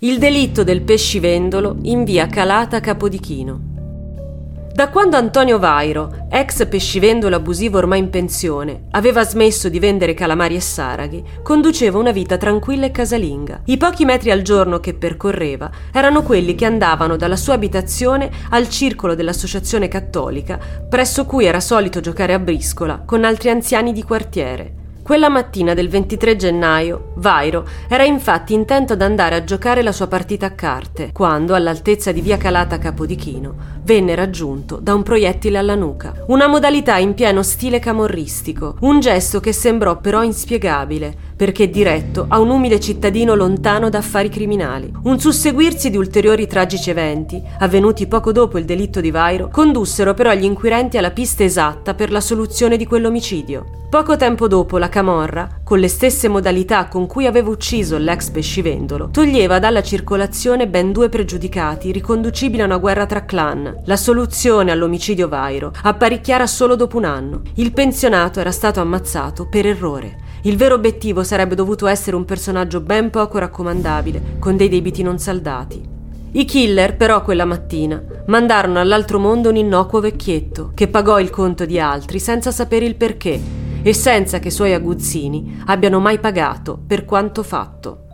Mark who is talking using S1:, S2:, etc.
S1: Il delitto del pescivendolo in via Calata Capodichino. Da quando Antonio Vairo, ex pescivendolo abusivo ormai in pensione, aveva smesso di vendere calamari e saraghi, conduceva una vita tranquilla e casalinga. I pochi metri al giorno che percorreva erano quelli che andavano dalla sua abitazione al circolo dell'Associazione Cattolica, presso cui era solito giocare a briscola con altri anziani di quartiere. Quella mattina del 23 gennaio, Vairo era infatti intento ad andare a giocare la sua partita a carte, quando, all'altezza di via Calata Capodichino, venne raggiunto da un proiettile alla nuca. Una modalità in pieno stile camorristico, un gesto che sembrò però inspiegabile, perché diretto a un umile cittadino lontano da affari criminali. Un susseguirsi di ulteriori tragici eventi, avvenuti poco dopo il delitto di Vairo, condussero però gli inquirenti alla pista esatta per la soluzione di quell'omicidio. Poco tempo dopo la Camorra, con le stesse modalità con cui aveva ucciso l'ex pescivendolo, toglieva dalla circolazione ben due pregiudicati riconducibili a una guerra tra clan. La soluzione all'omicidio Vairo apparecchiara solo dopo un anno. Il pensionato era stato ammazzato per errore. Il vero obiettivo sarebbe dovuto essere un personaggio ben poco raccomandabile, con dei debiti non saldati. I killer, però, quella mattina mandarono all'altro mondo un innocuo vecchietto che pagò il conto di altri senza sapere il perché e senza che i suoi aguzzini abbiano mai pagato per quanto fatto.